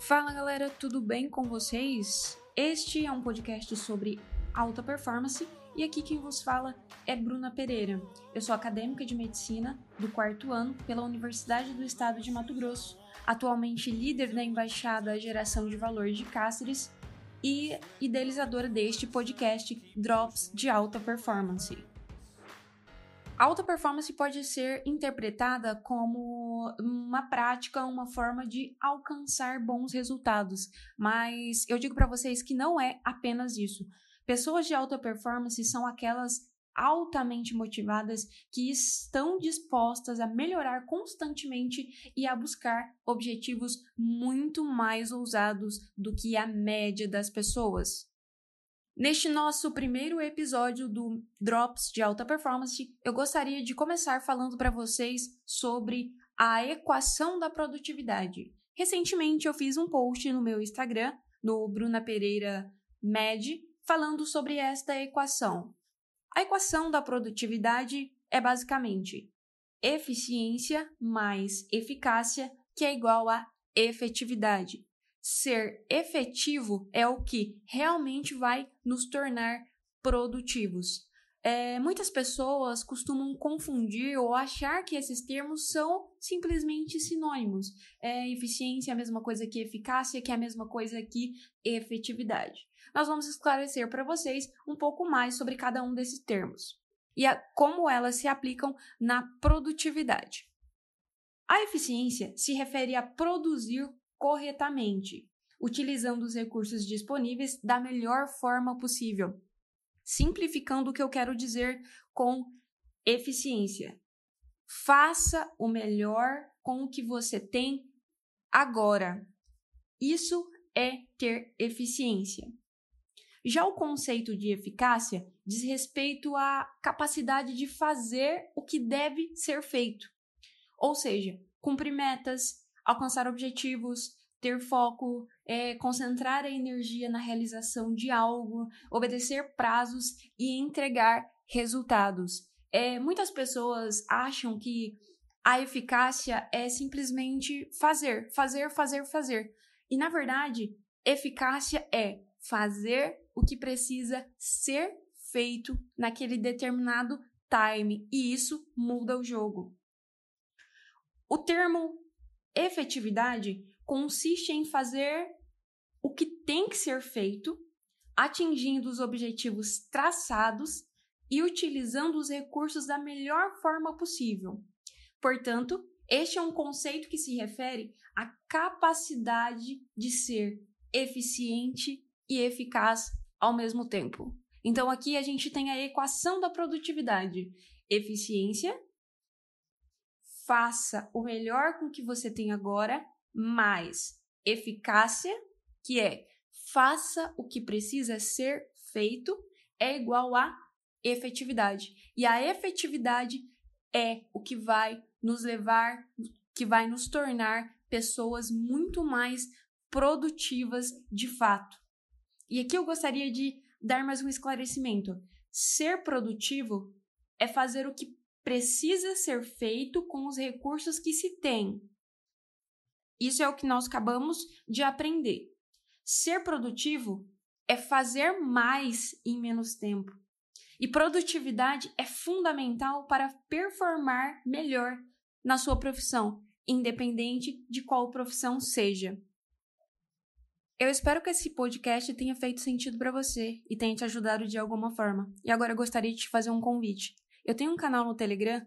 Fala galera, tudo bem com vocês? Este é um podcast sobre alta performance e aqui quem vos fala é Bruna Pereira. Eu sou acadêmica de medicina do quarto ano pela Universidade do Estado de Mato Grosso, atualmente líder da Embaixada Geração de Valor de Cáceres e idealizadora deste podcast Drops de Alta Performance. Alta performance pode ser interpretada como uma prática, uma forma de alcançar bons resultados, mas eu digo para vocês que não é apenas isso. Pessoas de alta performance são aquelas altamente motivadas que estão dispostas a melhorar constantemente e a buscar objetivos muito mais ousados do que a média das pessoas. Neste nosso primeiro episódio do Drops de Alta Performance, eu gostaria de começar falando para vocês sobre a equação da produtividade. Recentemente eu fiz um post no meu Instagram, no Bruna Pereira Med, falando sobre esta equação. A equação da produtividade é basicamente eficiência mais eficácia, que é igual a efetividade ser efetivo é o que realmente vai nos tornar produtivos. É, muitas pessoas costumam confundir ou achar que esses termos são simplesmente sinônimos. É, eficiência é a mesma coisa que eficácia, que é a mesma coisa que efetividade. Nós vamos esclarecer para vocês um pouco mais sobre cada um desses termos e a, como elas se aplicam na produtividade. A eficiência se refere a produzir corretamente, utilizando os recursos disponíveis da melhor forma possível. Simplificando o que eu quero dizer com eficiência. Faça o melhor com o que você tem agora. Isso é ter eficiência. Já o conceito de eficácia diz respeito à capacidade de fazer o que deve ser feito, ou seja, cumprir metas, alcançar objetivos, ter foco, é, concentrar a energia na realização de algo, obedecer prazos e entregar resultados. É, muitas pessoas acham que a eficácia é simplesmente fazer, fazer, fazer, fazer. E na verdade, eficácia é fazer o que precisa ser feito naquele determinado time, e isso muda o jogo. O termo efetividade consiste em fazer o que tem que ser feito, atingindo os objetivos traçados e utilizando os recursos da melhor forma possível. Portanto, este é um conceito que se refere à capacidade de ser eficiente e eficaz ao mesmo tempo. Então, aqui a gente tem a equação da produtividade: eficiência faça o melhor com o que você tem agora, mais eficácia, que é faça o que precisa ser feito, é igual a efetividade. E a efetividade é o que vai nos levar, que vai nos tornar pessoas muito mais produtivas de fato. E aqui eu gostaria de dar mais um esclarecimento. Ser produtivo é fazer o que precisa ser feito com os recursos que se tem. Isso é o que nós acabamos de aprender. Ser produtivo é fazer mais em menos tempo. E produtividade é fundamental para performar melhor na sua profissão, independente de qual profissão seja. Eu espero que esse podcast tenha feito sentido para você e tenha te ajudado de alguma forma. E agora eu gostaria de te fazer um convite. Eu tenho um canal no Telegram,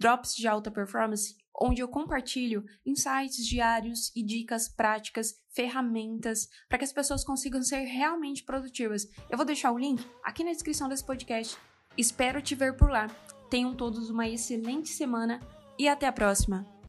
Drops de Alta Performance, onde eu compartilho insights diários e dicas práticas, ferramentas, para que as pessoas consigam ser realmente produtivas. Eu vou deixar o link aqui na descrição desse podcast. Espero te ver por lá. Tenham todos uma excelente semana e até a próxima!